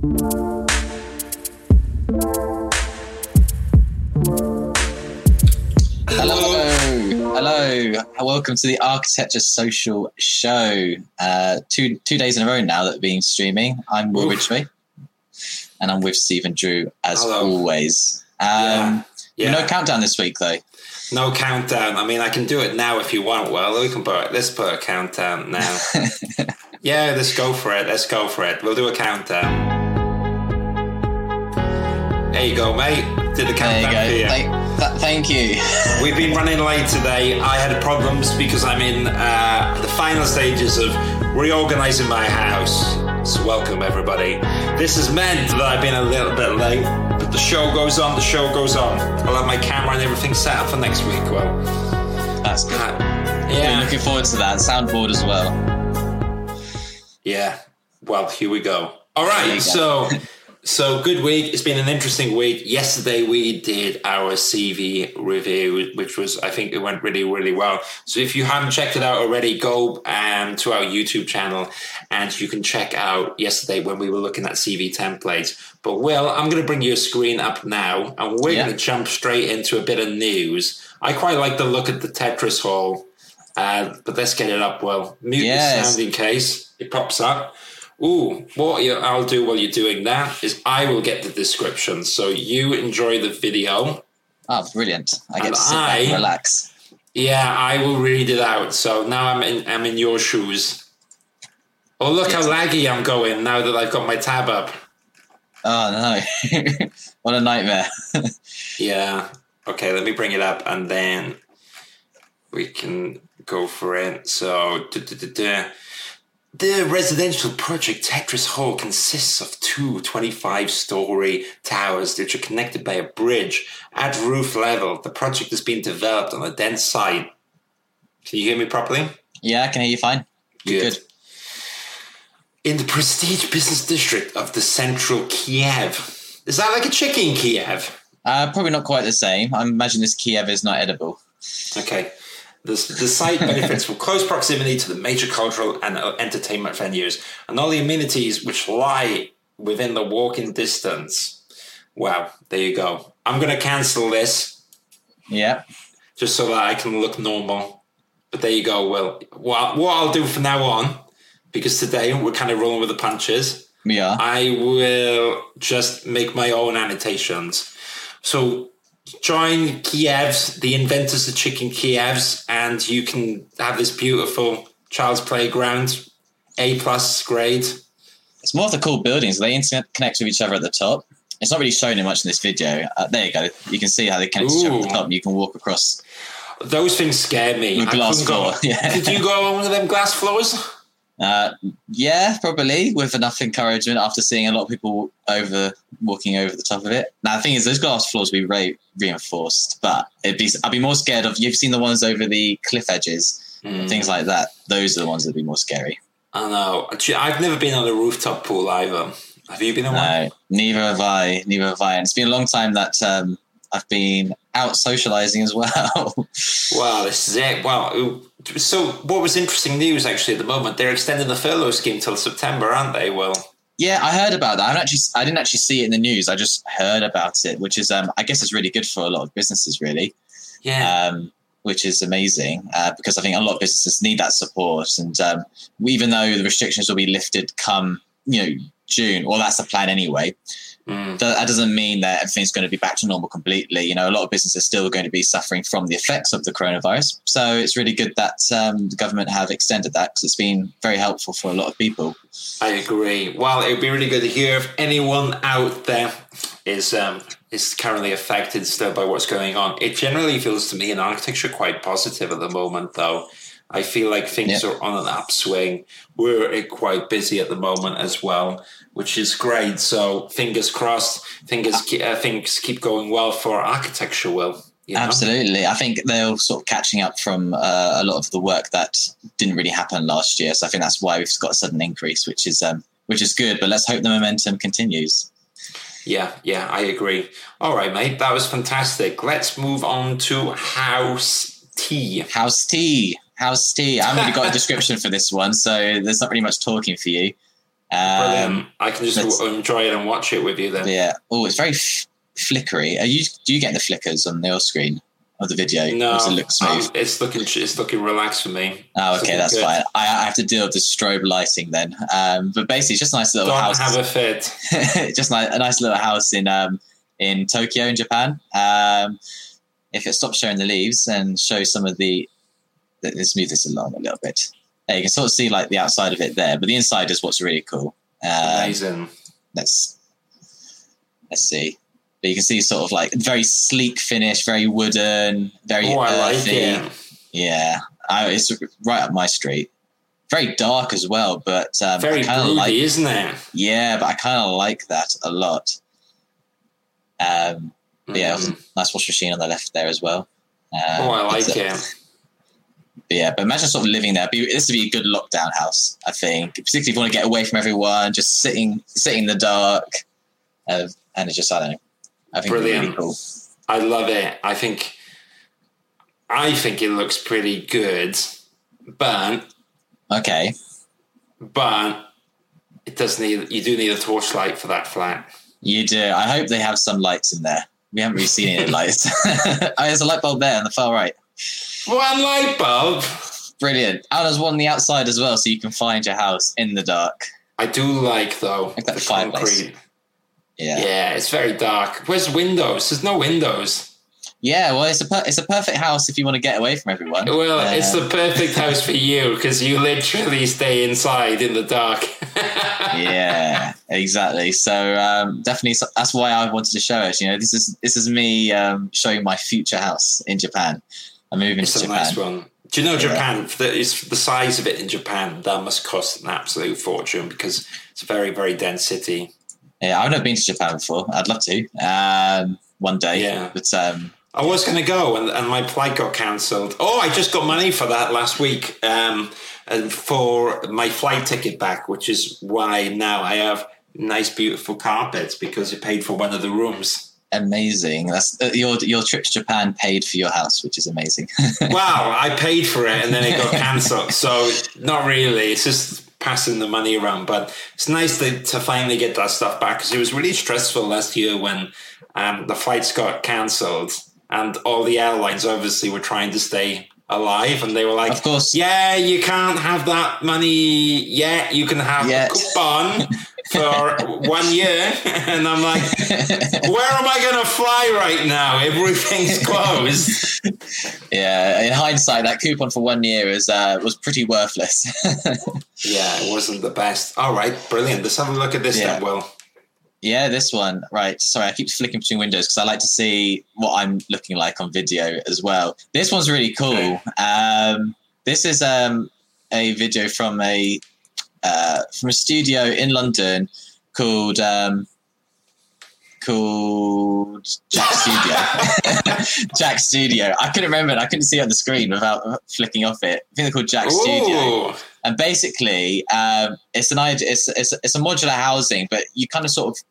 Hello, hello. Welcome to the Architecture Social Show. Uh, two two days in a row now that we've been streaming. I'm Will. Ridgway, and I'm with Stephen Drew as Hello. always. Um, Yeah. Yeah. No countdown this week though. No countdown. I mean, I can do it now if you want. Well, we can put let's put a countdown now. yeah, let's go for it. Let's go for it. We'll do a countdown. There you go, mate. Did the There you countdown go. Thank, th- thank you. We've been running late today. I had problems because I'm in uh, the final stages of reorganizing my house. So, welcome everybody. This has meant that I've been a little bit late, but the show goes on. The show goes on. I'll have my camera and everything set up for next week. Well, That's good. uh, Yeah. Looking forward to that soundboard as well. yeah. Well, here we go. All right. So. So good week. It's been an interesting week. Yesterday we did our CV review, which was I think it went really really well. So if you haven't checked it out already, go um, to our YouTube channel and you can check out yesterday when we were looking at CV templates. But Will, I'm going to bring your screen up now, and we're Yeah. going to jump straight into a bit of news. I quite like the look at the Tetris Hall, uh, but let's get it up. Well, mute Yes. the sound in case it pops up. Ooh, what you- I'll do while you're doing that is I will get the description. So you enjoy the video. Oh, brilliant! I get to sit back and relax. Yeah, I will read it out. So now I'm in I'm in your shoes. Oh look how laggy I'm going now that I've got my tab up. Oh no! what a nightmare. Yeah. Okay, let me bring it up and then we can go for it. So duh, duh, duh. The residential project Tetris Hall consists of two 25 story towers which are connected by a bridge at roof level. The project is being developed on a dense site. Can you hear me properly? yeah, I can hear you fine. Good. good. In the prestige business district of the central Kiev. Is that like a chicken Kiev? Uh, probably not quite the same. I imagine this Kiev is not edible. Okay. The, the site benefits from close proximity to the major cultural and uh, entertainment venues and all the amenities which lie within the walking distance. Wow, there you go. I'm going to cancel this Yeah. just so that I can look normal. But there you go, Will. Well, what I'll do from now on, because today we're kind of rolling with the punches, are. I will just make my own annotations. So join Kiev's, the inventors of chicken Kiev's, and you can have this beautiful child's playground, A plus grade. It's more of the cool buildings. They interconnect with each other at the top. It's not really shown in much in this video. Uh, there you go. You can see how they connect to each other at the top. You can walk across Those things scare me. glass floor. Yeah. Did you go on one of them glass floors? Uh, yeah, probably with enough encouragement after seeing a lot of people over walking over the top of it. Now the thing is, those glass floors will be re- reinforced, but it'd be I'd be more scared of. You've seen the ones over the cliff edges, Hmm. things like that. Those are the ones that'd be more scary. I know. Actually, I've never been on a rooftop pool either. Have you been on one? No, neither have I. Neither have I. And it's been a long time that um, I've been out socializing as well. Wow, this is it. Wow. So, what was interesting news actually at the moment? They're extending the furlough scheme till September, aren't they? Well, yeah, I heard about that. I actually, I didn't actually see it in the news. I just heard about it, which is, um, I guess, is really good for a lot of businesses, really. yeah. um, which is amazing uh, because I think a lot of businesses need that support. And um, even though the restrictions will be lifted come, you know, June, well, that's the plan anyway. Mm. That, doesn't mean that everything's going to be back to normal completely. You know, a lot of businesses are still going to be suffering from the effects of the coronavirus. So it's really good that um, the government have extended that because it's been very helpful for a lot of people. I agree. Well, it would be really good to hear if anyone out there is um, is currently affected still by what's going on. It generally feels to me in architecture quite positive at the moment, though. I feel like things Yeah. are on an upswing. We're uh, quite busy at the moment as well, which is great. So fingers crossed, fingers uh, things keep going well for architecture. Will you know? Absolutely. I think they're sort of catching up from uh, a lot of the work that didn't really happen last year. So I think that's why we've got a sudden increase, which is um, which is good. But let's hope the momentum continues. Yeah, yeah, I agree. All right, mate, that was fantastic. Let's move on to house tea. House tea. House Steve? I haven't really got a description for this one, so there's not really much talking for you. Um, I can just enjoy it and watch it with you then. yeah. Oh, it's very f- flickery. Are you? Do you get the flickers on your screen of the video? No, does it look smooth? um, it's looking it's looking relaxed for me. Oh, okay, that's good. fine. I, I have to deal with the strobe lighting then. Um, but basically, it's just a nice little Don't house. have a fit. just like a nice little house in um, in Tokyo in Japan. Um, if it stops showing the leaves and shows some of the, let's move this along a little bit. There, you can sort of see like the outside of it there, but the inside is what's really cool. Um, Amazing. let's let's see. But you can see sort of like very sleek finish, very wooden, very Oh, I like it. Yeah, I, it's right up my street. Very dark as well, but um, Very kind of broody, like isn't it? yeah, but I kind of like that a lot. Um, but yeah, nice wash machine on the left there as well. Um, Oh, I like uh, it. But yeah, but imagine sort of living there. Be, this would be a good lockdown house, I think. Particularly if you want to get away from everyone, just sitting, sitting in the dark, uh, and it's just I don't know. I think it's really Brilliant. cool. I love it. I think I think it looks pretty good, but Okay, but it does need you do need a torchlight for that flat. you do. I hope they have some lights in there. We haven't really seen any lights. oh, there's a light bulb there on the far right. One light bulb. Brilliant. And there's one on the outside as well, so you can find your house in the dark. I do like though Like the fireplace. concrete. Yeah. Yeah, it's very dark. Where's windows? There's no windows. Yeah, well, it's a per- it's a perfect house if you want to get away from everyone. Well, Uh, it's the perfect house for you because you literally stay inside in the dark. yeah, exactly. So um, definitely, so- that's why I wanted to show it. You know, this is this is me um, showing my future house in Japan. I'm moving It's to Japan. nice one. Do you know Yeah. Japan? The, it's the size of it in Japan. That must cost an absolute fortune because it's a very, very dense city. Yeah, I've never been to Japan before. I'd love to um, one day. Yeah. but um, I was going to go, and, and my flight got cancelled. Oh, I just got money for that last week, um, and for my flight ticket back, which is why now I have nice, beautiful carpets because it paid for one of the rooms. Amazing. That's uh, your your trip to Japan paid for your house, which is amazing. wow, I paid for it and then it got cancelled. so not really. It's just passing the money around. But it's nice to, to finally get that stuff back because it was really stressful last year when um, the flights got cancelled and all the airlines obviously were trying to stay alive and they were like Of course. yeah you can't have that money yet you can have Yet. a coupon for one year and i'm like where am i going to fly right now everything's closed yeah, in hindsight, that coupon for one year is uh, was pretty worthless. Yeah, it wasn't the best. All right, brilliant. Let's have a look at this Yeah. then, Will. Yeah, this one. Right. Sorry, I keep flicking between windows because I like to see what I'm looking like on video as well. This one's really cool. Um, this is um, a video from a uh, from a studio in London called um, called Jack Studio. Jack Studio. I couldn't remember it. I couldn't see it on the screen without flicking off it. I think they're called Jack Studio and basically um, it's an idea it's, it's, it's a modular housing but you kind of sort of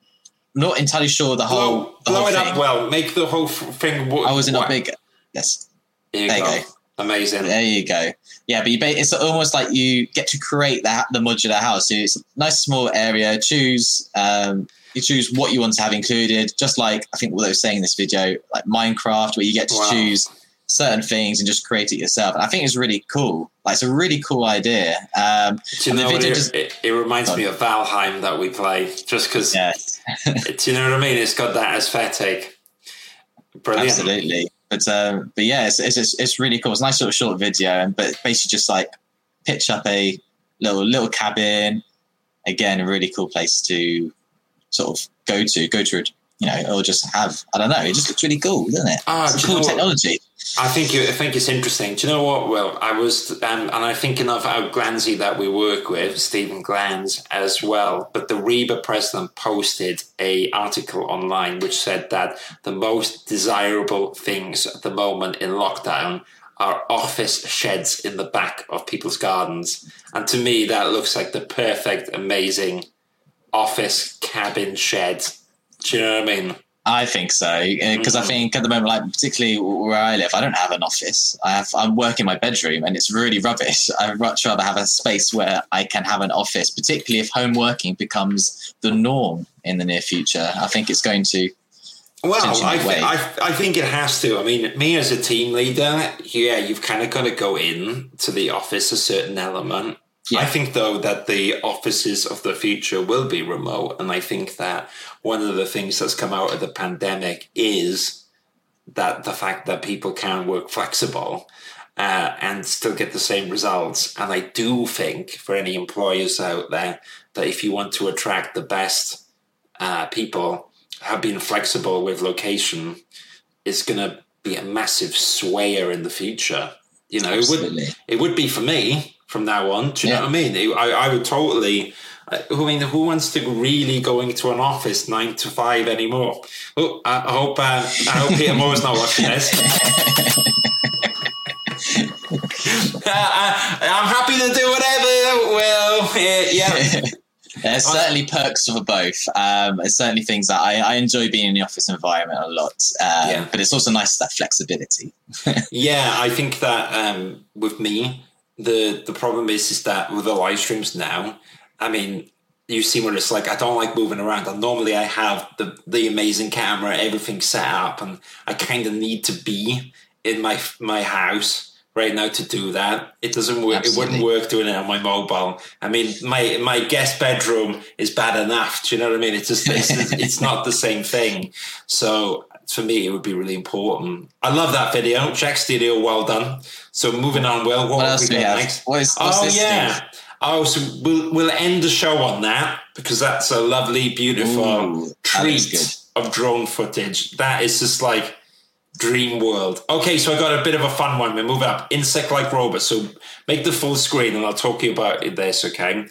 not entirely sure the whole blow, the blow whole it thing. up well. Make the whole thing. wo- is it not what- big yes There you There you go. go. Amazing. there you go yeah but you ba- it's almost like you get to create the, the modular house so it's a nice small area choose um, you choose what you want to have included just like i think what they were saying in this video like minecraft where you get to Wow. choose certain things and just create it yourself and i think it's really cool like it's a really cool idea um, Do you know what it, just- it, it reminds me of Valheim that we play, just because. yeah Do you know what I mean? It's got that aesthetic. Brilliant. Absolutely. But um, but yeah, it's, it's it's it's really cool. It's a nice little short video, and but basically just like pitch up a little little cabin. Again, a really cool place to sort of go to, go to, a you know, or just have. I don't know. It just looks really cool, doesn't it? Ah, it's cool technology. I think I think it's interesting. Do you know what? Well, I was, um, and I'm thinking of our that we work with, Stephen Glanz, as well. But the RIBA president posted a article online which said that the most desirable things at the moment in lockdown are office sheds in the back of people's gardens, and to me that looks like the perfect, amazing office cabin shed. Do you know what I mean? I think so because I Mhm. think at the moment, like particularly where I live, I don't have an office. I have I'm working in my bedroom, and it's really rubbish. I'd much rather have a space where I can have an office, particularly if home working becomes the norm in the near future. I think it's going to. Well, I, th-. I, I think it has to. I mean, me as a team leader, yeah, you've kind of got to go in to the office a certain element. Yeah. I think, though, that the offices of the future will be remote. And I think that one of the things that's come out of the pandemic is that the fact that people can work flexible uh, and still get the same results. And I do think for any employers out there that if you want to attract the best uh, people, have been flexible with location is going to be a massive swayer in the future. You know, it would it would be for me from now on. Do you Yeah. know what I mean? I, I would totally. I I mean, who wants to really go into an office nine to five anymore? Oh, I hope uh, I hope Peter Moore's not watching this. Uh, I, I'm happy to do whatever. Well, yeah, yeah. There's certainly perks for both. Um, certainly things that I, I enjoy being in the office environment a lot, um, Yeah. but it's also nice that flexibility. Yeah, I think that um, with me, the the problem is is that with the live streams now, I mean, you see what it's like. I don't like moving around. And normally, I have the the amazing camera, everything set up, and I kind of need to be in my my house right now to do that. It doesn't work. It wouldn't work doing it on my mobile. I mean, my my guest bedroom is bad enough. Do you know what I mean? It's just it's, it's not the same thing. So for me, it would be really important. I love that video. Jack Studio, well done. So moving on, Will, what, What else we do we have? next? What is, what's oh yeah. thing? Oh, so we'll we'll end the show on that because that's a lovely, beautiful Ooh, treat of drone footage. That is just like dream world. Okay, so I got a bit of a fun one. We move up. Insect like robots. So make the full screen and I'll talk to you about it this, okay?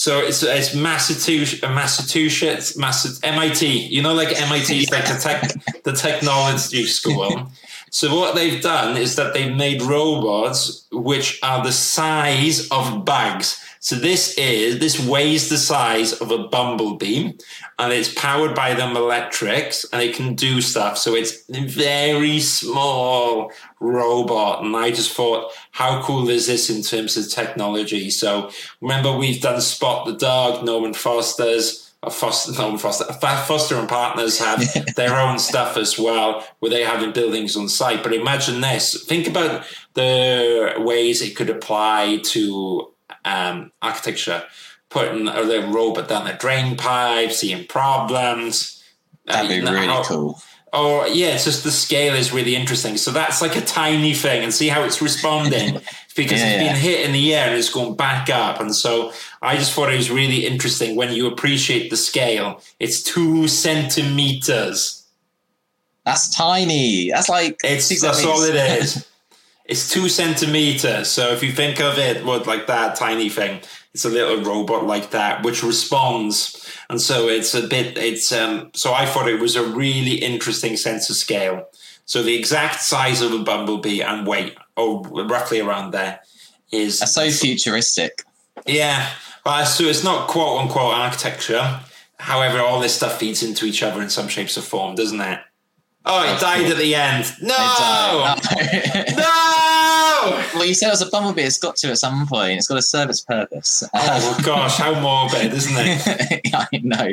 So it's it's Massachusetts, uh, Massachusetts, Mass- MIT. You know, like MIT is like the tech, the technology school. So what they've done is that they've made robots which are the size of bags. So this is this weighs the size of a bumblebee, and it's powered by them electrics, and it can do stuff. So it's a very small robot, and I just thought, how cool is this in terms of technology? So remember, we've done Spot the Dog, Norman Foster's. Uh, Foster, Norman Foster, Foster and Partners have their own stuff as well, where they have in buildings on site. But imagine this: think about the ways it could apply to um, architecture, putting a little robot down the drain pipe, seeing problems. That'd be Uh, know, really how- cool. Oh yeah, it's just the scale is really interesting. So that's like a tiny thing, and see how it's responding because Yeah, it's yeah. been hit in the air and it's going back up. And so I just thought it was really interesting when you appreciate the scale. It's two centimeters. That's tiny. That's like It's six that's all it is. It's two centimeters. So if you think of it, what like that tiny thing, it's a little robot like that which responds, and so it's a bit. It's um. So I thought it was a really interesting sense of scale. So the exact size of a bumblebee and weight, or roughly around there, is That's so futuristic. yeah. Uh, so it's not quote unquote architecture. However, all this stuff feeds into each other in some shapes or form, doesn't it? Oh, it died at the end. No, no. well, you said it was a bumblebee. It's got to at some point. It's got to serve its purpose. Oh gosh, how morbid, isn't it? I know.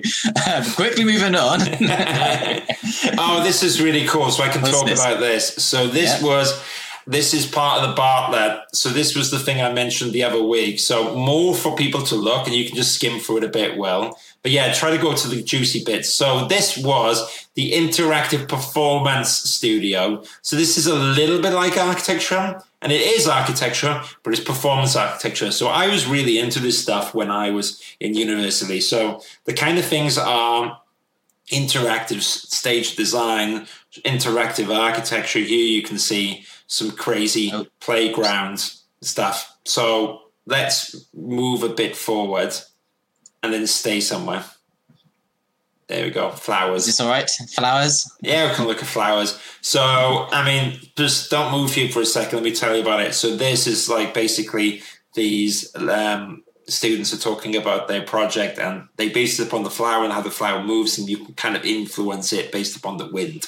Um, quickly moving on. oh, this is really cool. So I can What's talk this? about this. So this Yeah. was this is part of the Bartlett. So this was the thing I mentioned the other week. So more for people to look, and you can just skim through it a bit. Well, but yeah, try to go to the juicy bits. So this was the interactive performance studio. So this is a little bit like architecture. And it is architecture, but it's performance architecture. So I was really into this stuff when I was in university. So the kind of things are interactive stage design, interactive architecture. Here you can see some crazy Oh. playground stuff. So let's move a bit forward and then stay somewhere. There we go. Flowers. Is this all right? Flowers? Yeah, we can look at flowers. So, I mean, just don't move here for a second. Let me tell you about it. So, this is like basically these um, students are talking about their project and they base it upon the flower and how the flower moves and you can kind of influence it based upon the wind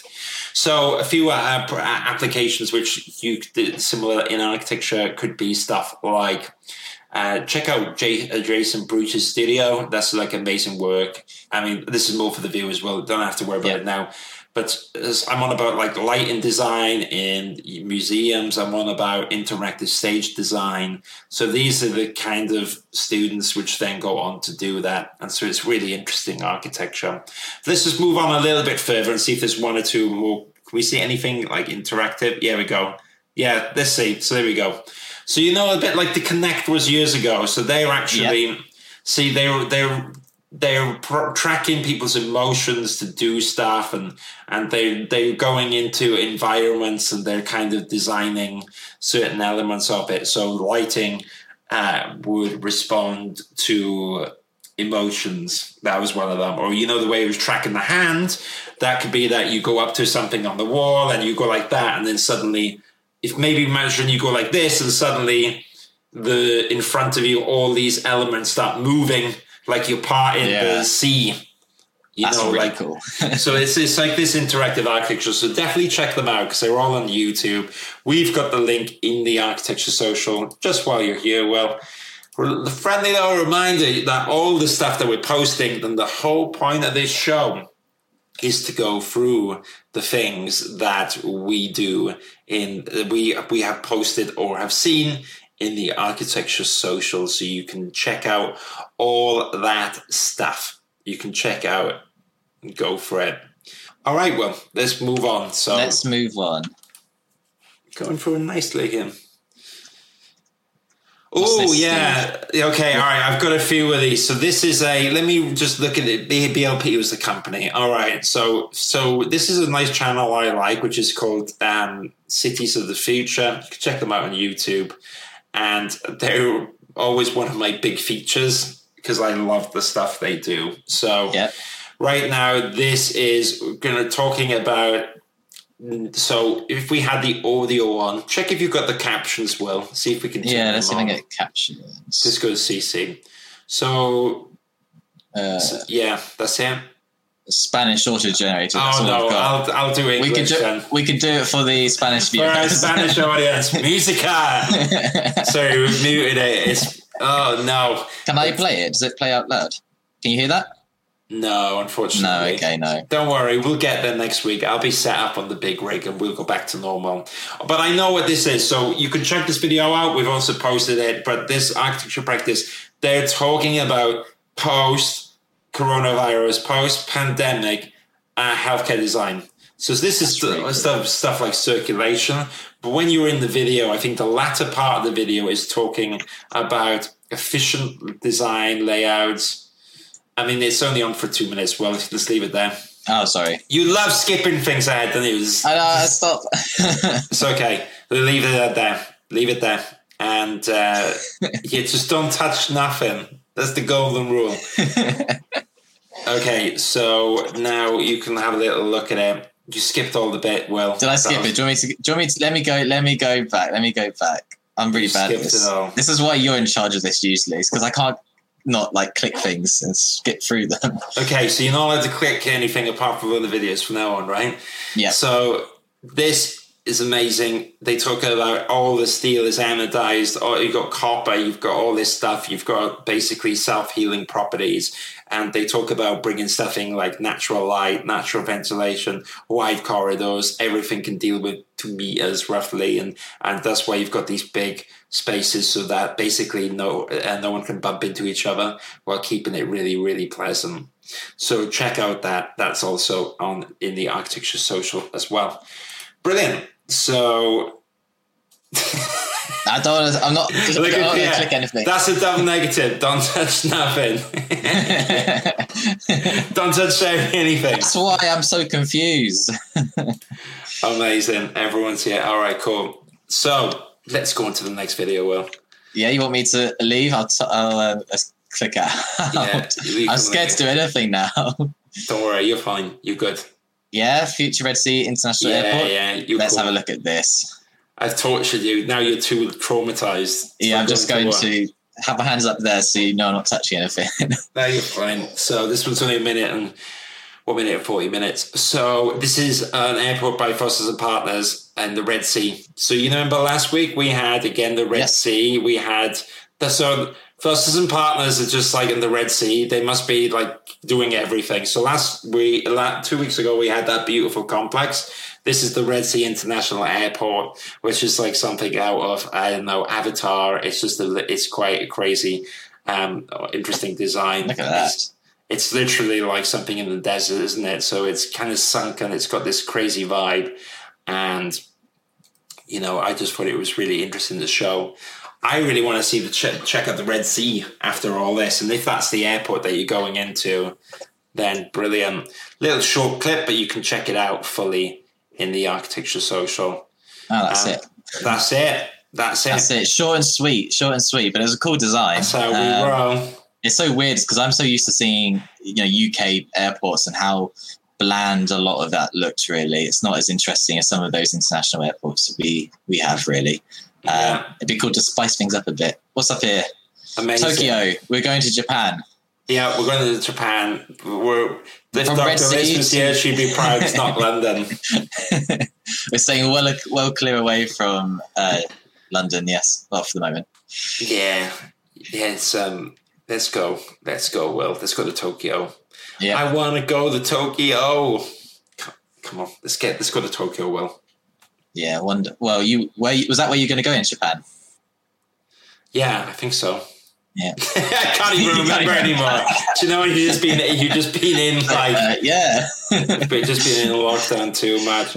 so a few uh, applications which you did similar in architecture could be stuff like uh, check out J- uh, Jason Bruges studio. That's like amazing work. I mean, this is more for the view as well. Don't have to worry about Yeah. it now. But as I'm on about like light and design in museums. I'm on about interactive stage design. So these are the kind of students which then go on to do that. And so it's really interesting architecture. Let's just move on a little bit further and see if there's one or two more. Can we see anything like interactive? Yeah, we go. Yeah, let's see. So there we go. So you know a bit like the Kinect was years ago. So they're actually see they're they're they're pr- tracking people's emotions to do stuff and and they they're going into environments and they're kind of designing certain elements of it. So lighting uh, would respond to emotions. That was one of them. Or you know the way it was tracking the hand. That could be that you go up to something on the wall and you go like that, and then suddenly if maybe imagine you go like this and suddenly the in front of you all these elements start moving like you're part in Yeah. the sea you That's know really like cool. so it's, it's like this interactive architecture so definitely check them out because they're all on youtube we've got the link in the architecture social just while you're here well the friendly little reminder that all the stuff that we're posting and the whole point of this show is to go through the things that we do in we we have posted or have seen in the architecture social so you can check out all that stuff. You can check out and go for it. All right well let's move on. So Let's move on. going through nicely again What's Oh yeah. Okay. All right. I've got a few of these. So this is a. Let me just look at it. BLP was the company. All right. So so this is a nice channel I like, which is called um, Cities of the Future. You can check them out on YouTube, and they're always one of my big features because I love the stuff they do. So Yep. right now this is going to talking about so if we had the audio on check if you've got the captions will see if we can Yeah, let's see if I get captions. just go to cc so Uh, yeah that's it Spanish auto generator. Oh no. I'll, I'll do we english could do then we could do it for the Spanish for our viewers. spanish audience musica sorry we've muted it it's oh no Can I play it? Does it play out loud? Can you hear that? No unfortunately. No. Okay. No. Don't worry, we'll get there next week. I'll be set up on the big rig and we'll go back to normal. But I know what this is, so you can check this video out. We've also posted it. But this architecture practice, they're talking about post coronavirus, post pandemic uh, healthcare design. So this is That's really st- stuff stuff like circulation. But when you're in the video, I think the latter part of the video is talking about efficient design layouts. I mean, it's only on for two minutes. Well, let's leave it there. Oh, sorry. You love skipping things ahead, don't you? It's, I know. Stop. it's okay. Leave it there. Leave it there. And uh, yeah, just don't touch nothing. That's the golden rule. Okay, so now you can have a little look at it. You skipped all the bit. Well, Did I skip that it? Do you want me to? Do you want me to? Let me go. Let me go back. Let me go back. I'm really You bad at this. This is why you're in charge of this usually, because I can't not like click things and skip through them. Okay, so you're not allowed to click anything apart from other videos from now on, right? Yeah. So this is amazing. They talk about all the steel is anodized. Or you've got copper. You've got all this stuff. You've got basically self healing properties. And they talk about bringing stuff in like natural light, natural ventilation, wide corridors. Everything can deal with two meters roughly, and and that's why you've got these big spaces so that basically no uh, no one can bump into each other while keeping it really really pleasant. So check out that. That's also on in the architecture social as well. Brilliant. So I don't. Wanna, I'm not. Don't Look to yeah, click anything. that's a double negative. Don't touch nothing. Don't touch anything. That's why I'm so confused. Amazing. Everyone's here. All right, cool. So let's go on to the next video, Will. Yeah, you want me to leave? I'll. T- I'll uh, let's click out. Yeah, I'm scared to do anything now. Don't worry, you're fine. You're good. Yeah, Future Red Sea International Yeah, Airport. yeah. You're Let's cool. have a look at this. I've tortured you. Now you're too traumatized. Yeah, I'm just going work. to have my hands up there so you know I'm not touching anything. No, you're fine. So this one's only a minute and one minute and forty minutes. So this is an airport by Fosters and Partners and the Red Sea. So you remember last week we had again the Red Yes. Sea. We had the so Fosters and Partners are just like in the Red Sea. They must be like doing everything. So last we two weeks ago we had that beautiful complex. This is the Red Sea International Airport, which is like something out of I don't know Avatar. It's just a, it's quite a crazy, um, interesting design. Look at that. It's, it's literally like something in the desert, isn't it? So it's kind of sunken. It's got this crazy vibe, and you know, I just thought it was really interesting to show. I really want to see the ch- check out the Red Sea after all this, and if that's the airport that you're going into, then brilliant. Little short clip, but you can check it out fully in the Architecture Social. Oh, that's Um, it. That's it. That's it. That's it. Short and sweet. Short and sweet, but it was a cool design. That's how we Um, roll. it's so weird because I'm so used to seeing you know UK airports and how bland a lot of that looked. Really, it's not as interesting as some of those international airports that we we have. Really, Yeah. um, it'd be cool to spice things up a bit. What's up here? Amazing. Tokyo. We're going to Japan. Yeah, we're going to Japan. We're if From Dr. Liz here, she'd be proud it's not London. We're staying well well clear away from uh, London. Yes, well for the moment. Yeah. Yes, um let's go. Let's go, Will. Let's go to Tokyo. Yeah. I wanna go to Tokyo. Come on, let's get let's go to Tokyo, Will. Yeah, wonder. Well, you where was that? Where you're going to go in Japan? Yeah, I think so. Yeah. I can't even You can't remember even- anymore. Do you know you just been you just been in like Uh, yeah. but just been in lockdown too much.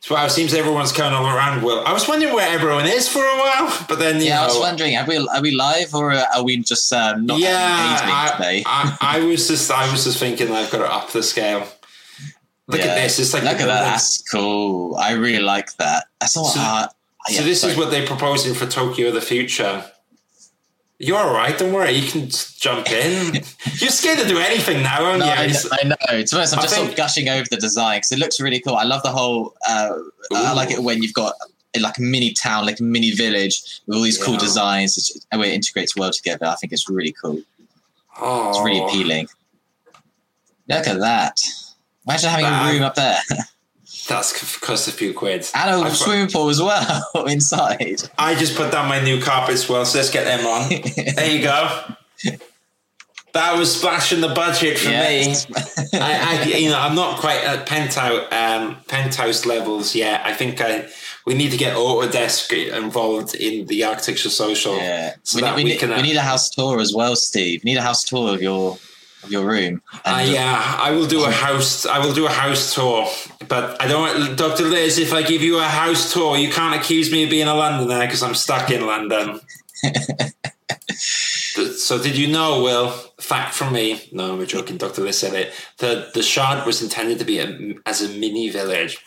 So it seems everyone's kind of around. Well, I was wondering where everyone is for a while, but then you yeah, I was wondering, are we are we live or are we just um, not yeah, I? I, I was just I was just thinking I've got to up the scale. Look Yeah. at this! It's like Look at that. That's cool. I really like that. That's not. So- uh, So this sorry. is what they're proposing for Tokyo of the future. You're all right. Don't worry. You can jump in. You're scared to do anything now, aren't No, you? I, know, I know. To be honest, I'm I just sort of gushing over the design because it looks really cool. I love the whole. Uh, I like it when you've got like a mini town, like a mini village with all these cool designs it's- and where it integrates well together. I think it's really cool. Oh, It's really appealing. Look at that. Imagine having That- a room up there That's cost a few quid. and a I've- swimming pool as well inside. I just put down my new carpets. Well, so let's get them on. There you go. That was splashing the budget for me. I, I, you know, I'm not quite at penthouse um, penthouse levels yet. I think I we need to get Autodesk involved in the architecture social. Yeah, So we, that need, we, we can, uh, we need a house tour as well, Steve. We need a house tour of your of your room. Uh, yeah, I will do a house. I will do a house tour, but I don't, Doctor Liz. If I give you a house tour, you can't accuse me of being a Londoner because I'm stuck in London. so, did you know, Will? Fact from me. No, I'm joking. Doctor Liz said it. The the shard was intended to be a, as a mini village.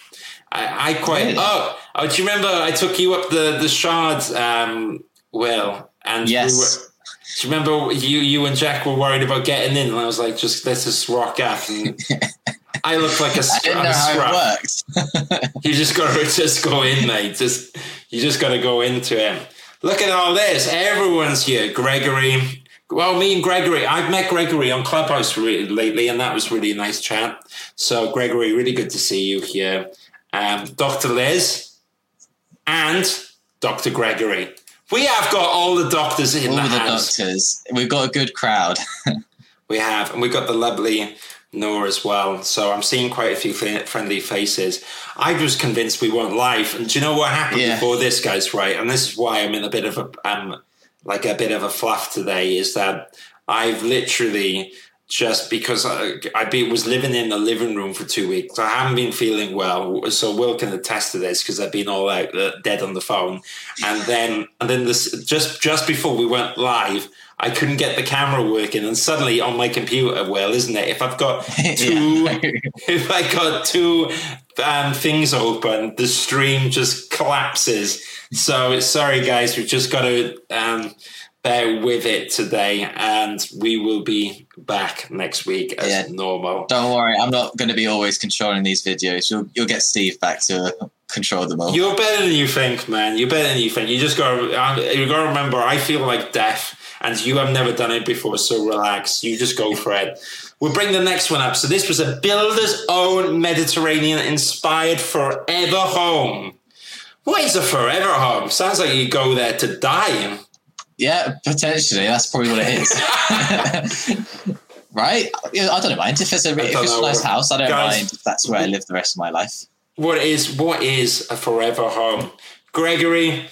I, I quite. Really? Oh, oh, do you remember? I took you up the the shard, um, Will, and we Yes. were, do you remember you you and Jack were worried about getting in, and I was like, just let's just rock up. And I look like a, I scr- didn't know how it. You just gotta just go in, mate. Just you just gotta go into it. Look at all this. Everyone's here. Gregory. Well, me and Gregory. I've met Gregory on Clubhouse re- lately, and that was really a nice chat. So, Gregory, really good to see you here. Um, Dr. Liz and Dr. Gregory. We have got all the doctors in All the the house. doctors. We've got a good crowd. We have, and we've got the lovely Noor as well. So I'm seeing quite a few friendly faces. I was convinced we weren't live, and do you know what happened Yeah. before this, guys? Right, and this is why I'm in a bit of a um, like a bit of a fluff today. Is that I've literally just because I, I be, was living in the living room for two weeks. I haven't been feeling well, so Will can attest to this because I've been all out uh, dead on the phone. And then, and then this just just before we went live, I couldn't get the camera working, and suddenly on my computer, well, isn't it? If I've got two, if I got two um, things open, the stream just collapses. So sorry, guys, we've just got to um, bear with it today, and we will be back next week as Yeah. normal. Don't worry, I'm not going to be always controlling these videos. You'll you'll get Steve back to control them all. You're better than you think, man. You're better than you think. You just got to, um, you got to remember. I feel like death, and you have never done it before, so relax. You just go for it. We'll bring the next one up. So this was a builder's own Mediterranean inspired forever home. What is a forever home? Sounds like you go there to die. Yeah, potentially. That's probably what it is. right? I don't mind if it's a, if it's a nice house. I don't Guys, mind if that's where I live the rest of my life. What is what is a forever home? Gregory,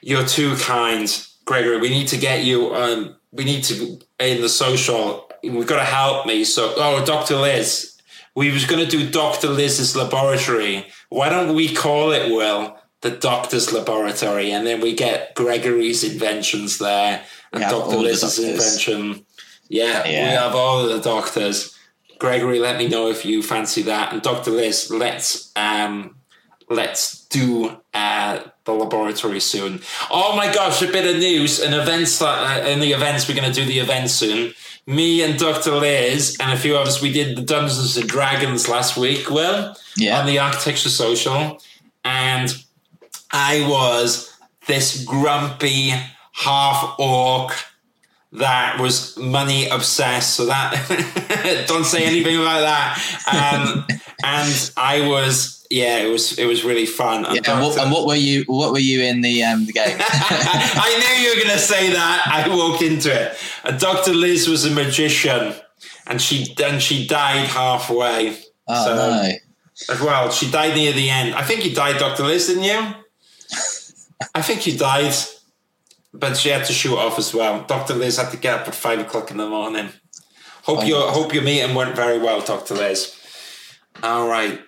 you're too kind. Gregory, we need to get you um we need to in the social we've got to help me. So oh Dr. Liz. We was gonna do Dr. Liz's laboratory. Why don't we call it Will? The doctor's laboratory, and then we get Gregory's inventions there and Dr. Liz's invention. Yeah, we have all of the doctors. Gregory, let me know if you fancy that. And Dr. Liz, let's um let's do uh the laboratory soon. Oh my gosh, a bit of news and events that uh, in the events we're gonna do the event soon. Me and Dr. Liz and a few others, we did the Dungeons and Dragons last week, Will, Yeah. on the Architecture Social. And I was this grumpy half orc that was money obsessed. So that don't say anything about that. Um, and I was, yeah, it was it was really fun. And Yeah, and, what, and what were you? What were you in the um, the game? I knew you were going to say that. I walked into it. And Dr. Liz was a magician, and she and she died halfway. Oh So- no! As well, she died near the end. I think you died, Dr. Liz, didn't you? I think you died, but she had to shoot off as well. Dr. Liz had to get up at five o'clock in the morning. Hope Oh, your hope your meeting went very well, Dr. Liz. All right,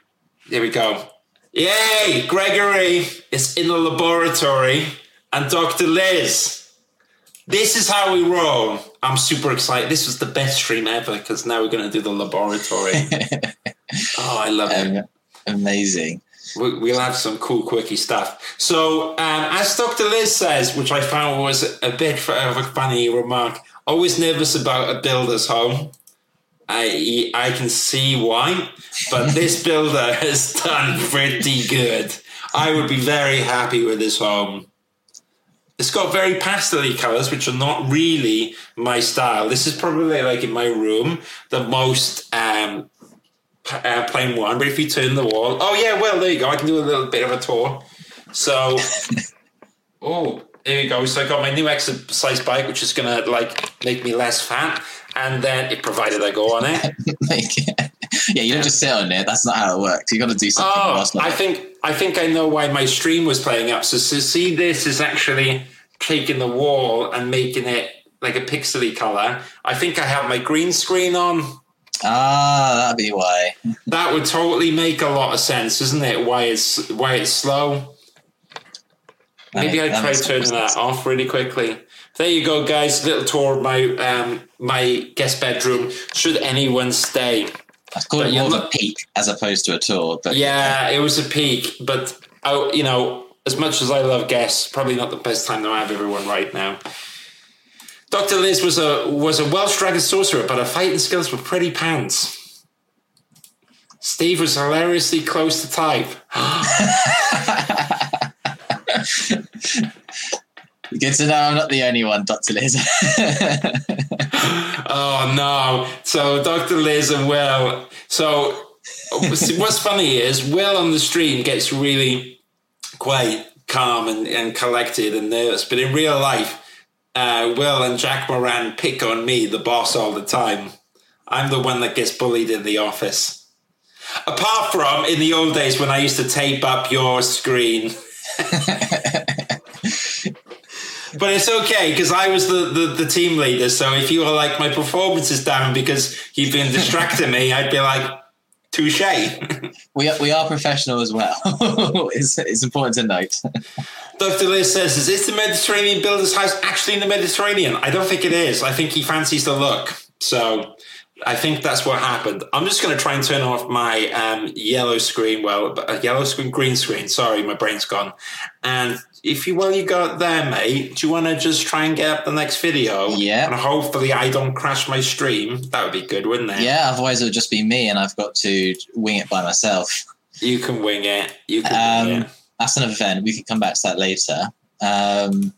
here we go. Yay! Gregory is in the laboratory, and Dr. Liz. This is how we roll. I'm super excited. This was the best stream ever because now we're going to do the laboratory. oh, I love it. Um, amazing. We- We'll have some cool, quirky stuff. So, um, as Dr. Liz says, which I found was a bit of a funny remark, always nervous about a builder's home. I I can see why, but this builder has done pretty good. I would be very happy with this home. It's got very pastel colors, which are not really my style. This is probably like in my room the most um, uh, plain one. But if you turn the wall, oh yeah, well there you go. I can do a little bit of a tour. So, oh, there you go. So I got my new exercise bike, which is gonna like make me less fat, and then it provided I go on it. Like, yeah, you don't just sit on it. That's not how it works. You got to do something. Oh, I think I think I know why my stream was playing up. So, so see, this is actually taking the wall and making it like a pixely color. I think I have my green screen on. Ah, that'd be why. That would totally make a lot of sense, isn't it? Why it's why it's slow. Maybe I that try turning that off really quickly. There you go, guys. Little tour of my um, my guest bedroom. Should anyone stay? I'd call But it more of a peak as opposed to a tour. But Yeah, it was a peak, but I, you know, as much as I love guests, probably not the best time to have everyone right now. Doctor Liz was a was a Welsh dragon sorcerer, but her fighting skills were pretty pants. Steve was hilariously close to type. good to know I'm not the only one, Doctor Liz. Oh no! So Doctor Liz and Will. So what's funny is Will on the stream gets really quite calm and, and collected and nervous, but in real life, uh, Will and Jack Moran pick on me, the boss, all the time. I'm the one that gets bullied in the office. Apart from in the old days when I used to tape up your screen. But it's okay because I was the, the, the team leader. So if you were like, my performance is down because you've been distracting me, I'd be like, touche. we are, we are professional as well. it's, it's important to note. Dr. Liz says, is this the Mediterranean builder's house actually in the Mediterranean? I don't think it is. I think he fancies the look. So I think that's what happened. I'm just going to try and turn off my um, yellow screen. Well, a yellow screen, green screen. Sorry, my brain's gone. And if you, while you got there, mate, do you want to just try and get up the next video? Yeah. And hopefully I don't crash my stream. That would be good, wouldn't it? yeah, otherwise it'll just be me and I've got to wing it by myself. You can wing it. You can wing Um, it. that's an event. We can come back to that later. Um,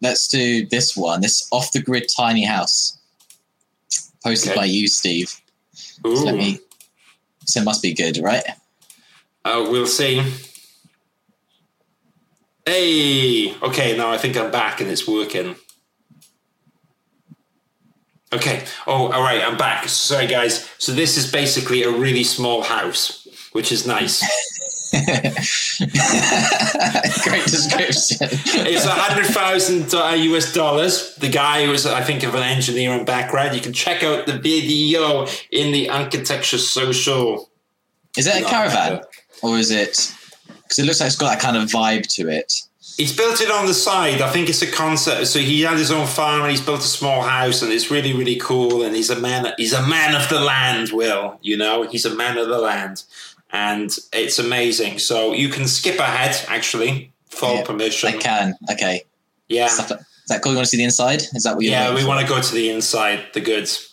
let's do this one. This off the grid tiny house, posted Okay. by you, Steve. So Ooh. let me. So it must be good, right? Uh, we'll see. Hey, okay, now I think I'm back and it's working. Okay. Oh, all right, I'm back. Sorry, guys. So this is basically a really small house, which is nice. Great description. It's a hundred thousand uh, US dollars. The guy was, I think, of an engineering background. You can check out the video in the architecture social. Is it a caravan uh, or is it? Because it looks like it's got that kind of vibe to it. He's built it on the side. I think it's a concept. So he had his own farm and he's built a small house, and it's really, really cool. And he's a man. He's a man of the land. Will you know? He's a man of the land, and it's amazing. So you can skip ahead. Actually, full Yeah, permission. I can. Okay. Yeah, Stuff like- Is that cool? You want to see the inside? Is that what you're yeah. We for? want to go to the inside, the goods.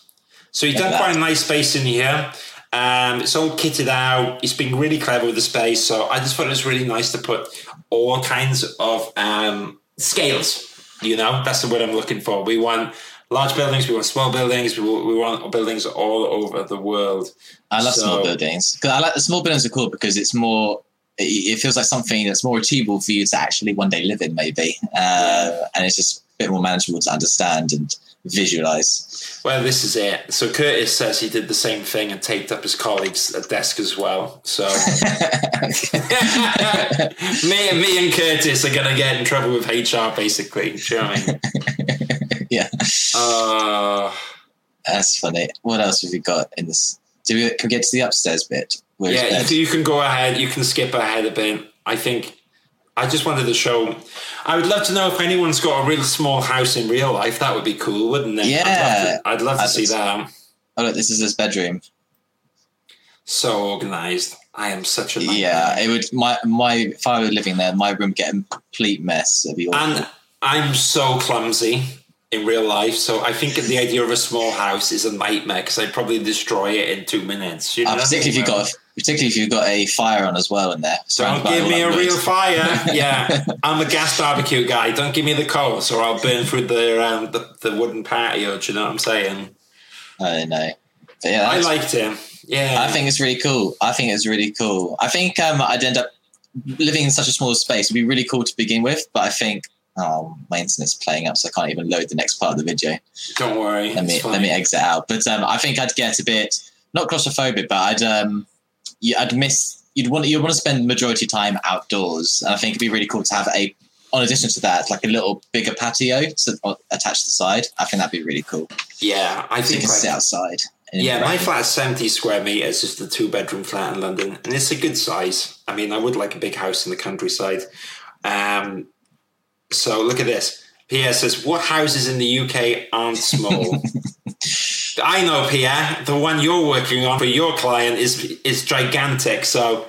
So he's Look done quite a nice space in here. Um, it's all kitted out. It's been really clever with the space. So I just thought it was really nice to put all kinds of um, scales. You know, that's the word I'm looking for. We want large buildings. We want small buildings. We, we want buildings all over the world. I love So- small buildings. I like the small buildings are cool because it's more. It, it feels like something that's more achievable for you to actually one day live in, maybe, uh, and it's just a bit more manageable to understand and visualize. Well, this is it. So Curtis says he did the same thing and taped up his colleagues' desk as well. So me, and me and Curtis are gonna get in trouble with HR, basically. Do you know I mean? yeah, Uh, that's funny. What else have we got in this? Do we, can we get to the upstairs bit? Yeah, you, you can go ahead. You can skip ahead a bit. I think. I just wanted to show. I would love to know if anyone's got a real small house in real life. That would be cool, wouldn't it? Yeah. I'd love to, I'd love to see just- that. Oh look, this is his bedroom. So organized. I am such a nightmare. Yeah, it would. My my if I were living there, my room would get a complete mess. It'd be awful. And I'm so clumsy in real life, so I think the idea of a small house is a nightmare because I'd probably destroy it in two minutes. You know Uh, particularly if you've got, a, particularly if you've got a fire on as well in there. Don't give me a real fire. Yeah, I'm a gas barbecue guy. Don't give me the coals, or I'll burn through the um, the, the wooden patio. Do you know what I'm saying? I know. But yeah, I liked him. Yeah, I think it's really cool. I think it's really cool. I think um, I'd end up living in such a small space. It'd be really cool to begin with, but I think oh, my internet's playing up, so I can't even load the next part of the video. Don't worry. Let me let me exit out. But um, I think I'd get a bit not claustrophobic, but I'd um, yeah, I'd miss. You'd want you'd want to spend the majority of time outdoors, and I think it'd be really cool to have a. On addition to that, like a little bigger patio to, uh, attached to the side. I think that'd be really cool. Yeah, I So you think can sit outside. Yeah, my flat's 70 square meters, just a two bedroom flat in London, and it's a good size. I mean, I would like a big house in the countryside. Um, so look at this. PS says, What houses in the UK aren't small? I know, Pierre. The one you're working on for your client is is gigantic. So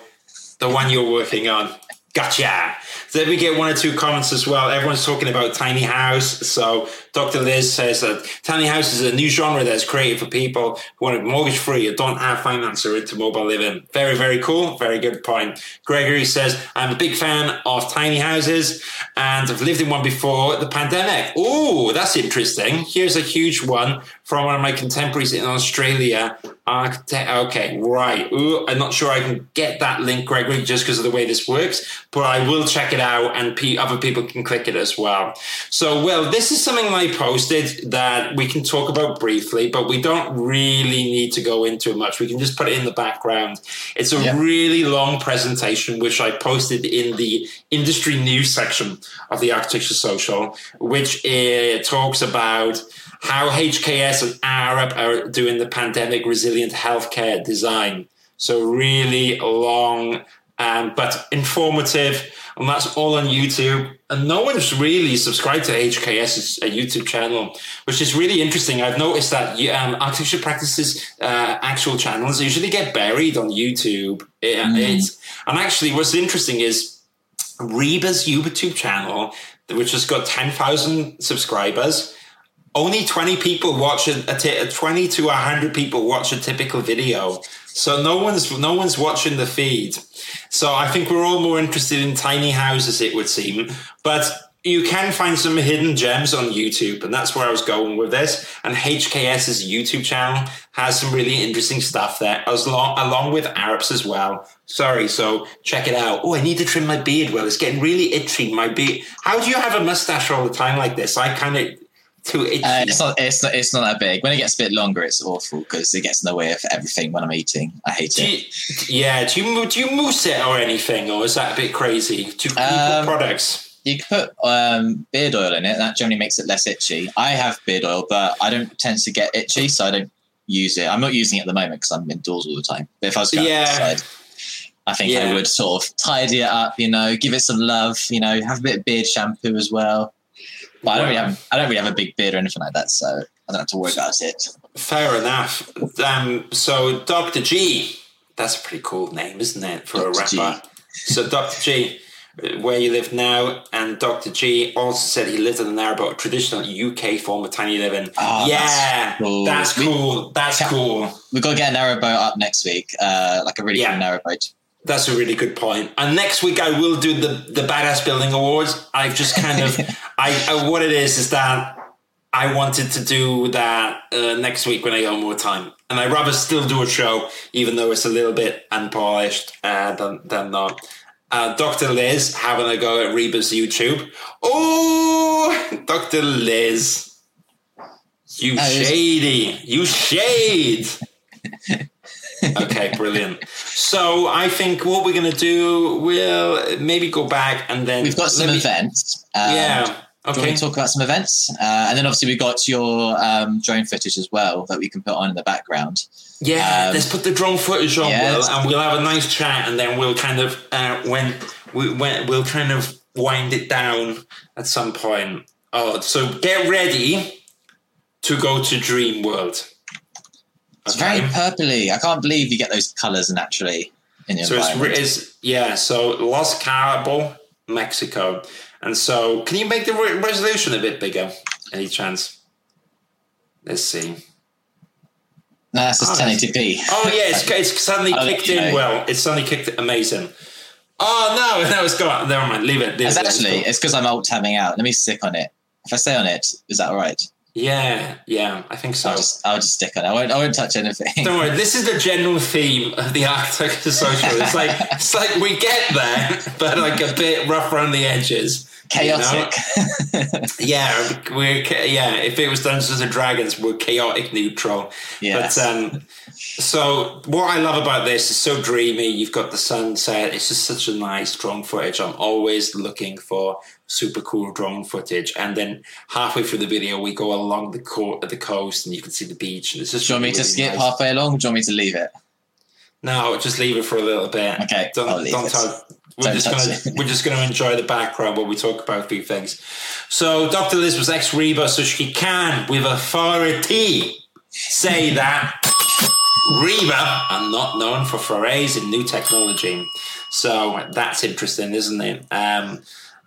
the one you're working on. Gotcha. Then we get one or two comments as well. Everyone's talking about tiny house. So Dr. Liz says that tiny house is a new genre that's created for people who want to mortgage free or don't have finance or into mobile living. Very, very cool. Very good point. Gregory says, I'm a big fan of tiny houses and I've lived in one before the pandemic. Oh, that's interesting. Here's a huge one from one of my contemporaries in Australia. Okay, right. Ooh, I'm not sure I can get that link, Gregory, just because of the way this works, but I will check it out and pe- other people can click it as well. So, well, this is something I posted that we can talk about briefly, but we don't really need to go into it much. We can just put it in the background. It's a Yeah. really long presentation, which I posted in the industry news section of the Architecture Social, which uh, talks about how HKS and Arup are doing the pandemic resilient healthcare design. So really long, um, but informative, and that's all on YouTube. And no one's really subscribed to HKS's uh, YouTube channel, which is really interesting. I've noticed that um, architecture practices uh, actual channels usually get buried on YouTube. It- it's, and actually, what's interesting is RIBA's YouTube channel, which has got 10,000 subscribers, only 20 people watch a, a, t- 20 to 100 people watch a typical video. So no one's no one's watching the feed. So I think we're all more interested in tiny houses, it would seem. But you can find some hidden gems on YouTube, and that's where I was going with this. And HKS's YouTube channel has some really interesting stuff there, as long along with Arup's as well. Sorry, so check it out. Oh, I need to trim my beard. Well, it's getting really itchy. My beard. How do you have a mustache all the time like this? I kind of too itchy. Uh, it's not. It's not. It's not that big. When it gets a bit longer, it's awful because it gets in the way of everything when I'm eating. I hate do it. you, yeah, do you do you mousse it or anything, or is that a bit crazy? You Um, products? You can put um, beard oil in it. That generally makes it less itchy. I have beard oil, but I don't tend to get itchy, so I don't use it. I'm not using it at the moment because I'm indoors all the time. But if I was going Yeah. outside, I think Yeah. I would sort of tidy it up. You know, give it some love. You know, have a bit of beard shampoo as well. But I don't really have. I don't really have a big beard or anything like that, so I don't have to worry about it. Fair enough. Um, so Dr. G, that's a pretty cool name, isn't it, for a Dr. G. rapper? So Dr. G, where you live now, and Dr. G also said he lived in an about traditional UK form of tiny living. Oh, yeah, that's cool. that's We- cool. That's cool. We've got to get an boat up next week, uh, like a really Yeah. cool boat. That's a really good point. And next week I will do the the badass building awards. I've just kind of I, I what it is is that I wanted to do that uh, next week when I got more time, and I'd rather still do a show even though it's a little bit unpolished uh, than than not. Uh, Dr. Liz having a go at RIBA's YouTube. Oh, Dr. Liz, you shady, you shade. okay, brilliant. So I think what we're gonna do, we'll maybe go back and then We've got some me- events. Um, Yeah. Do you want Okay. to talk about some events? Uh, and then obviously we got your um, drone footage as well that we can put on in the background. Yeah, Um, let's put the drone footage on, yeah, Will, and we'll have a nice chat, and then we'll kind of uh, when we when we'll kind of wind it down at some point. Oh, so get ready to go to Dream World. It's very purpley. I can't believe you get those colours naturally in your So it's, environment. re- it's yeah. So Los Cabo, Mexico, and so can you make the re- resolution a bit bigger? Any chance? Let's see. no, that's just Oh, 1080p. Oh yeah, it's, it's suddenly Oh, kicked in well. It's suddenly kicked amazing. Oh no, no, it's gone. Never mind. Leave it. Leave It's it. actually, it's because I'm alt tabbing out. Let me stick on it. If I stay on it, is that all right? Yeah, yeah. I think so. I'll just, I'll just stick on it. I won't, I won't touch anything. Don't worry. This is the general theme of the Arctic Social. It's like it's like we get there, but like a bit rough around the edges. Chaotic. Yeah, we're yeah. If it was Dungeons and Dragons, we're chaotic neutral. yes. But um, so what I love about this is so dreamy. You've got the sunset. It's just such a nice drone footage. I'm always looking for super cool drone footage. And then halfway through the video, we go along the co- the coast, and you can see the beach. And it's just do you want me really, to skip nice. halfway along? Or do you want me to leave it? No, just leave it for a little bit. Okay, don't I'll leave don't it. tell. We're just gonna we're just gonna enjoy the background while we talk about a few things. So Dr. Liz was ex RIBA, so she can with authority say that RIBA are not known for forays in new technology. So that's interesting, isn't it? Um,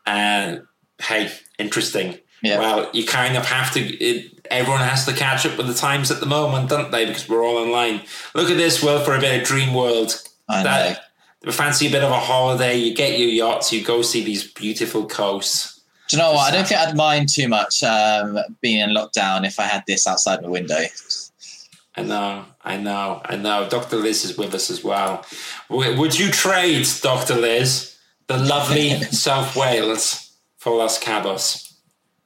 and hey, interesting. Yeah. Well, you kind of have to. It, everyone has to catch up with the times at the moment, don't they? Because we're all online. Look at this, world for a bit of dream world. I know. Fancy a bit of a holiday. You get your yachts. You go see these beautiful coasts. Do you know what? I don't think I'd mind too much um, being in lockdown if I had this outside my window. I know, I know, I know. Dr. Liz is with us as well. Would you trade, Dr. Liz, the lovely South Wales for Los Cabos?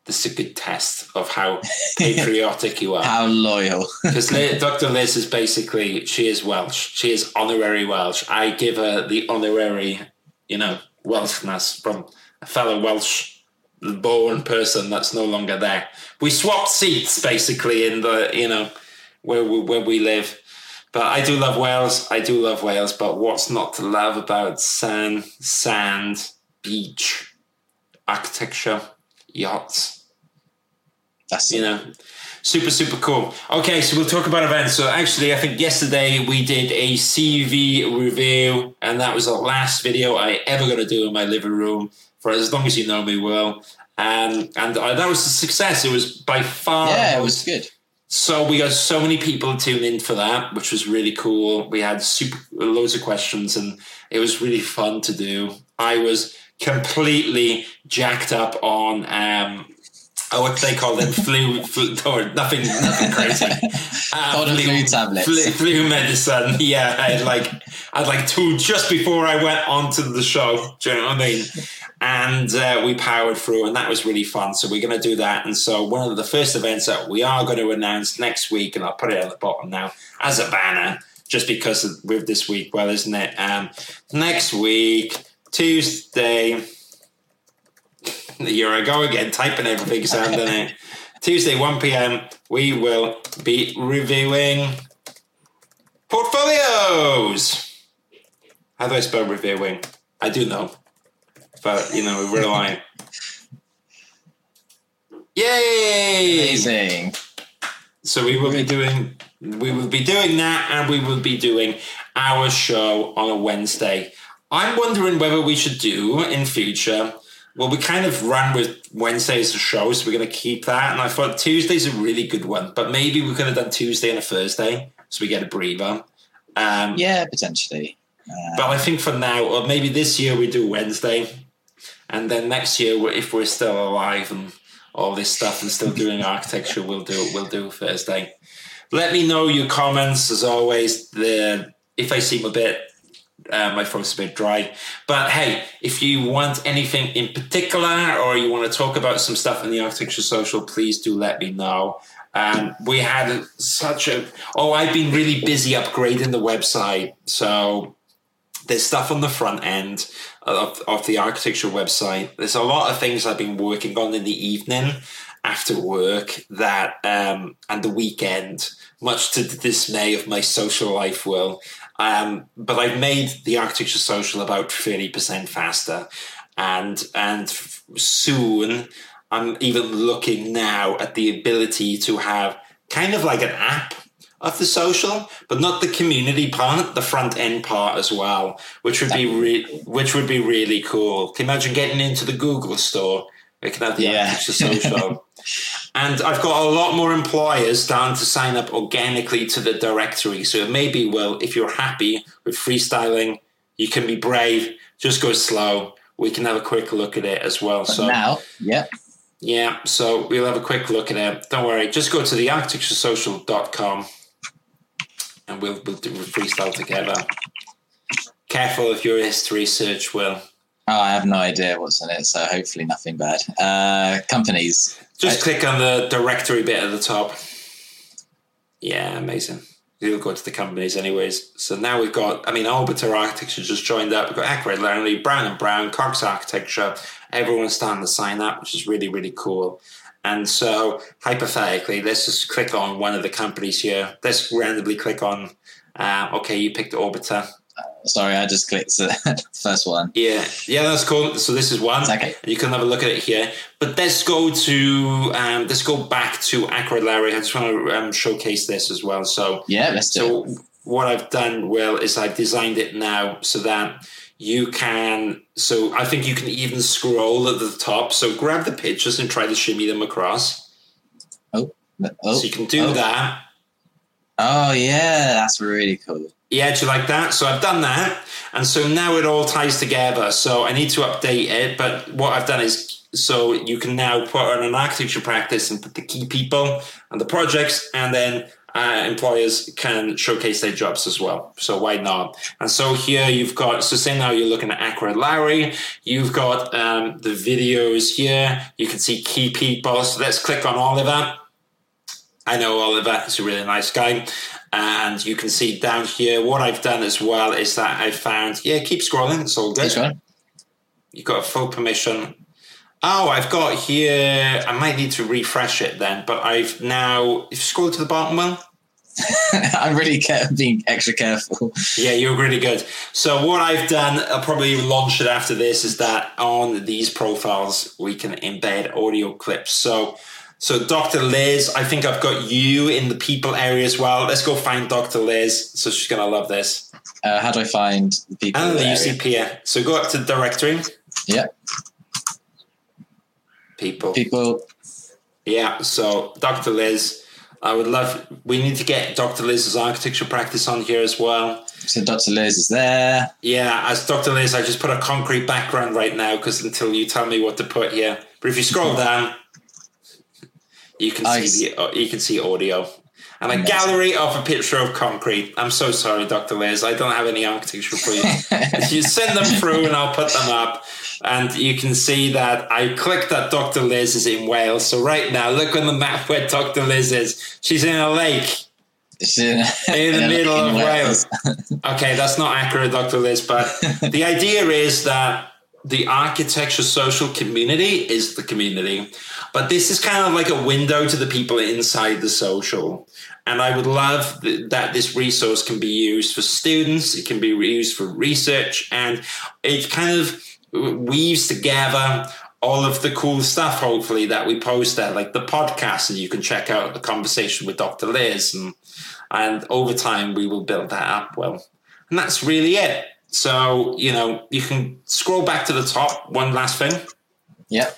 This is a good test of how patriotic you are. How loyal. Because Dr. Liz is basically, she is Welsh. She is honorary Welsh. I give her the honorary, you know, Welshness from a fellow Welsh born person that's no longer there. We swapped seats basically in the, you know, where we, where we live. But I do love Wales. I do love Wales. But what's not to love about sand, sand, beach, architecture, yachts? That's you know super super cool okay so we'll talk about events so actually i think yesterday we did a cv review and that was the last video i ever going to do in my living room for as long as you know me well um, and uh, that was a success it was by far yeah, it was good. So we got so many people tuned in for that, which was really cool. We had super loads of questions, and it was really fun to do. I was completely jacked up on um, oh, what they call them? flu, flu, or nothing, nothing crazy. Uh, flu, flu tablets, flu, flu, medicine. Yeah, I had like, I had like two just before I went onto the show. Do you know what I mean? And uh, we powered through, and that was really fun. So we're going to do that. And so one of the first events that we are going to announce next week, and I'll put it at the bottom now as a banner, just because with this week, well, isn't it? Um, next week, Tuesday here I go again, typing everything, Sam, it? Tuesday, 1 p.m., we will be reviewing portfolios. How do I spell reviewing? I do know, but you know, we're relying. Yay! Amazing. So we will be doing we will be doing that, and we will be doing our show on a Wednesday. I'm wondering whether we should do in future well, we kind of ran with Wednesday as a show, so we're going to keep that. And I thought Tuesday's a really good one, but maybe we could have done Tuesday and a Thursday, so we get a breather. Um, yeah, potentially. Uh, but I think for now, or maybe this year we do Wednesday, and then next year, if we're still alive and all this stuff and still doing architecture, we'll do we'll do Thursday. Let me know your comments as always. The if I seem a bit uh, my throat's a bit dry. But hey, if you want anything in particular or you want to talk about some stuff in the Architecture Social, please do let me know. Um, we had such a oh, I've been really busy upgrading the website. So there's stuff on the front end of, of the architecture website. There's a lot of things I've been working on in the evening after work that um, and the weekend, much to the dismay of my social life, will um, but I've made the architecture social about 30% faster. And, and soon I'm even looking now at the ability to have kind of like an app of the social, but not the community part, the front end part as well, which would be re- which would be really cool. Can you imagine getting into the Google store? We can have the yeah. architecture social. And I've got a lot more employers starting to sign up organically to the directory. So it may be, well, if you're happy with freestyling, you can be brave, just go slow. We can have a quick look at it as well. But so now, yeah. Yeah, so we'll have a quick look at it. Don't worry, just go to the architecturesocial.com and we'll, we'll do freestyle together. Careful of your history search, Will. Oh, I have no idea what's in it, so hopefully nothing bad. Uh, companies. Just I, click on the directory bit at the top. Yeah, amazing. You'll go to the companies anyways. So now we've got, I mean, Orbiter Architecture just joined up. We've got Accurate Learning, Brown and Brown, Cox Architecture. Everyone's starting to sign up, which is really, really cool. And so, hypothetically, let's just click on one of the companies here. Let's randomly click on, uh, okay, you picked Orbiter. Sorry, I just clicked the first one. Yeah, yeah, that's cool. So this is one. Okay. You can have a look at it here. But let's go to um, let's go back to Accurate Larry. I just want to um, showcase this as well. So yeah, let's so do. So what I've done, Will, is I've designed it now so that you can. So I think you can even scroll at the top. So grab the pictures and try to shimmy them across. Oh, oh so you can do oh. that. Oh yeah, that's really cool. Yeah, do you like that? So I've done that. And so now it all ties together. So I need to update it. But what I've done is so you can now put on an architecture practice and put the key people and the projects, and then uh, employers can showcase their jobs as well. So why not? And so here you've got, so say now you're looking at Accurate Larry, you've got um, the videos here, you can see key people. So let's click on Oliver. I know Oliver, he's a really nice guy. And you can see down here, what I've done as well is that I found, yeah, keep scrolling, it's all good. You've got a full permission. Oh, I've got here, I might need to refresh it then, but I've now, if you scroll to the bottom, well, I'm really being extra careful. Yeah, you're really good. So what I've done, I'll probably launch it after this, is that on these profiles we can embed audio clips. So so Dr. Liz, I think I've got you in the people area as well. Let's go find Dr. Liz. So she's gonna love this. Uh, how do I find the people? And the UCP. So go up to the directory. Yeah. People. People. Yeah. So Dr. Liz. I would love. We need to get Dr. Liz's architecture practice on here as well. So Dr. Liz is there. Yeah, as Dr. Liz, I just put a concrete background right now because until you tell me what to put here. But if you scroll down, you can I see the, uh, you can see audio and a gallery of a picture of concrete. I'm so sorry, Dr. Liz. I don't have any architecture for you. you send them through and I'll put them up. And you can see that I clicked that Dr. Liz is in Wales. So right now, look on the map where Dr. Liz is. She's in a lake. In, In the middle of Wales. Okay, that's not accurate, Dr. Liz, but the idea is that the architecture social community is the community. But this is kind of like a window to the people inside the social. And I would love th- that this resource can be used for students, it can be used for research, and it kind of weaves together all of the cool stuff, hopefully, that we post there, like the podcast, and you can check out the conversation with Dr. Liz. And, and over time, we will build that up well. And that's really it. So, you know, you can scroll back to the top. One last thing Yeah.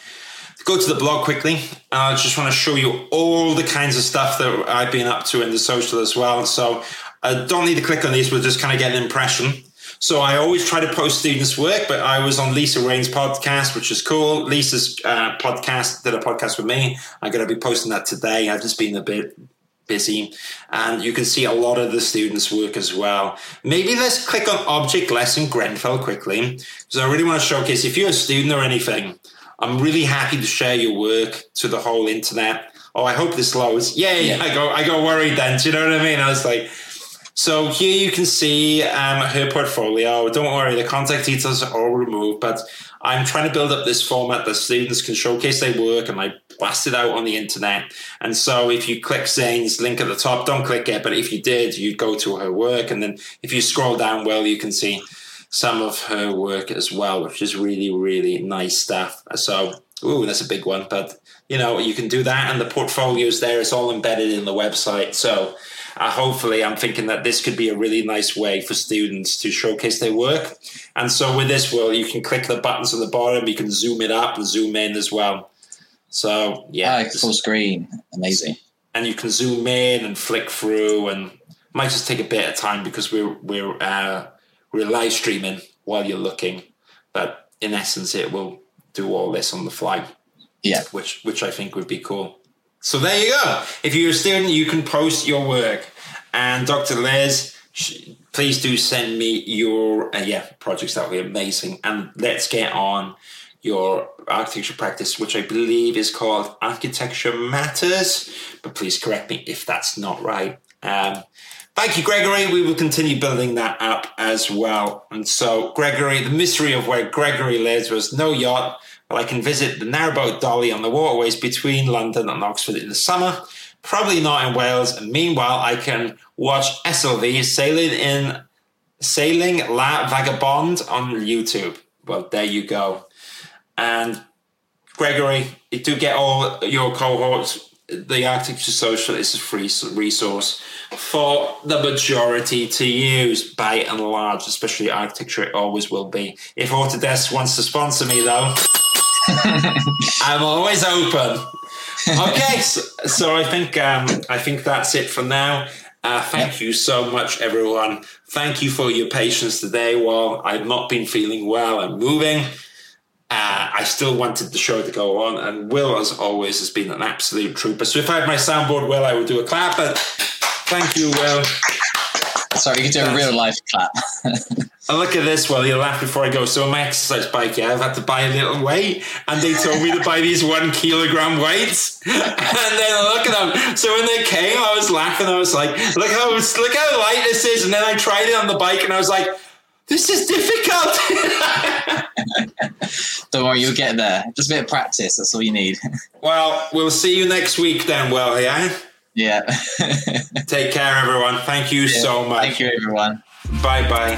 go to the blog quickly. I just want to show you all the kinds of stuff that I've been up to in the social as well. So I don't need to click on these, we'll just kind of get an impression. So I always try to post students' work, but I was on Lisa Rain's podcast, which is cool. Lisa's uh, podcast did a podcast with me. I'm going to be posting that today. I've just been a bit busy, and you can see a lot of the students' work as well. Maybe let's click on Object Lesson Grenfell quickly, because I really want to showcase if you're a student or anything. I'm really happy to share your work to the whole internet. Oh, I hope this loads. Yay! Yeah. I go, I got worried then. Do you know what I mean? I was like, so here you can see um, her portfolio. Don't worry, the contact details are all removed, but I'm trying to build up this format that students can showcase their work and I blast it out on the internet. And so if you click Zane's link at the top, don't click it, but if you did, you'd go to her work. And then if you scroll down, well, you can see some of her work as well, which is really, really nice stuff. So, ooh, that's a big one, but you know, you can do that. And the portfolios there, it's all embedded in the website. So, uh, hopefully, I'm thinking that this could be a really nice way for students to showcase their work. And so, with this, well, you can click the buttons at the bottom, you can zoom it up and zoom in as well. So, yeah, Ah, full screen. Amazing. and you can zoom in and flick through, and might just take a bit of time because we're we're uh, we're live streaming while you're looking, but in essence, it will do all this on the fly Yeah. which which I think would be cool. So there you go. If you're a student, you can post your work. And Dr. Les, please do send me your uh, yeah projects. That would be amazing. And let's get on your architecture practice, which I believe is called Architecture Matters. But please correct me if that's not right. Um, Thank you, Gregory. We will continue building that up as well. And so, Gregory, the mystery of where Gregory lives was no yacht, but I can visit the narrowboat Dolly on the waterways between London and Oxford in the summer, probably not in Wales. And meanwhile, I can watch SLV sailing in Sailing La Vagabonde on YouTube. Well, there you go. And Gregory, do get all your cohorts. The Architecture Social is a free resource for the majority to use by and large, especially architecture. It always will be. If Autodesk wants to sponsor me, though, I'm always open. Okay, so, so I think um, I think that's it for now. Uh, thank you so much, everyone. Thank you for your patience today. While I've not been feeling well and moving, uh, I still wanted the show to go on, and Will, as always, has been an absolute trooper. So if I had my soundboard, Will, I would do a clap. But thank you, Will. Sorry, you can do a real life clap. And look at this, Will. You laugh before I go. So on my exercise bike, yeah, I've had to buy a little weight, and they told me to buy these one kilogram weights. And then look at them. So when they came, I was laughing. I was like, "Look how look how light this is." And then I tried it on the bike, and I was like, "This is difficult." Don't worry, you'll get there. Just a bit of practice. That's all you need. well, we'll see you next week then, Well, Yeah. Yeah. Take care, everyone. Thank you yeah. so much. Thank you, everyone. Bye bye.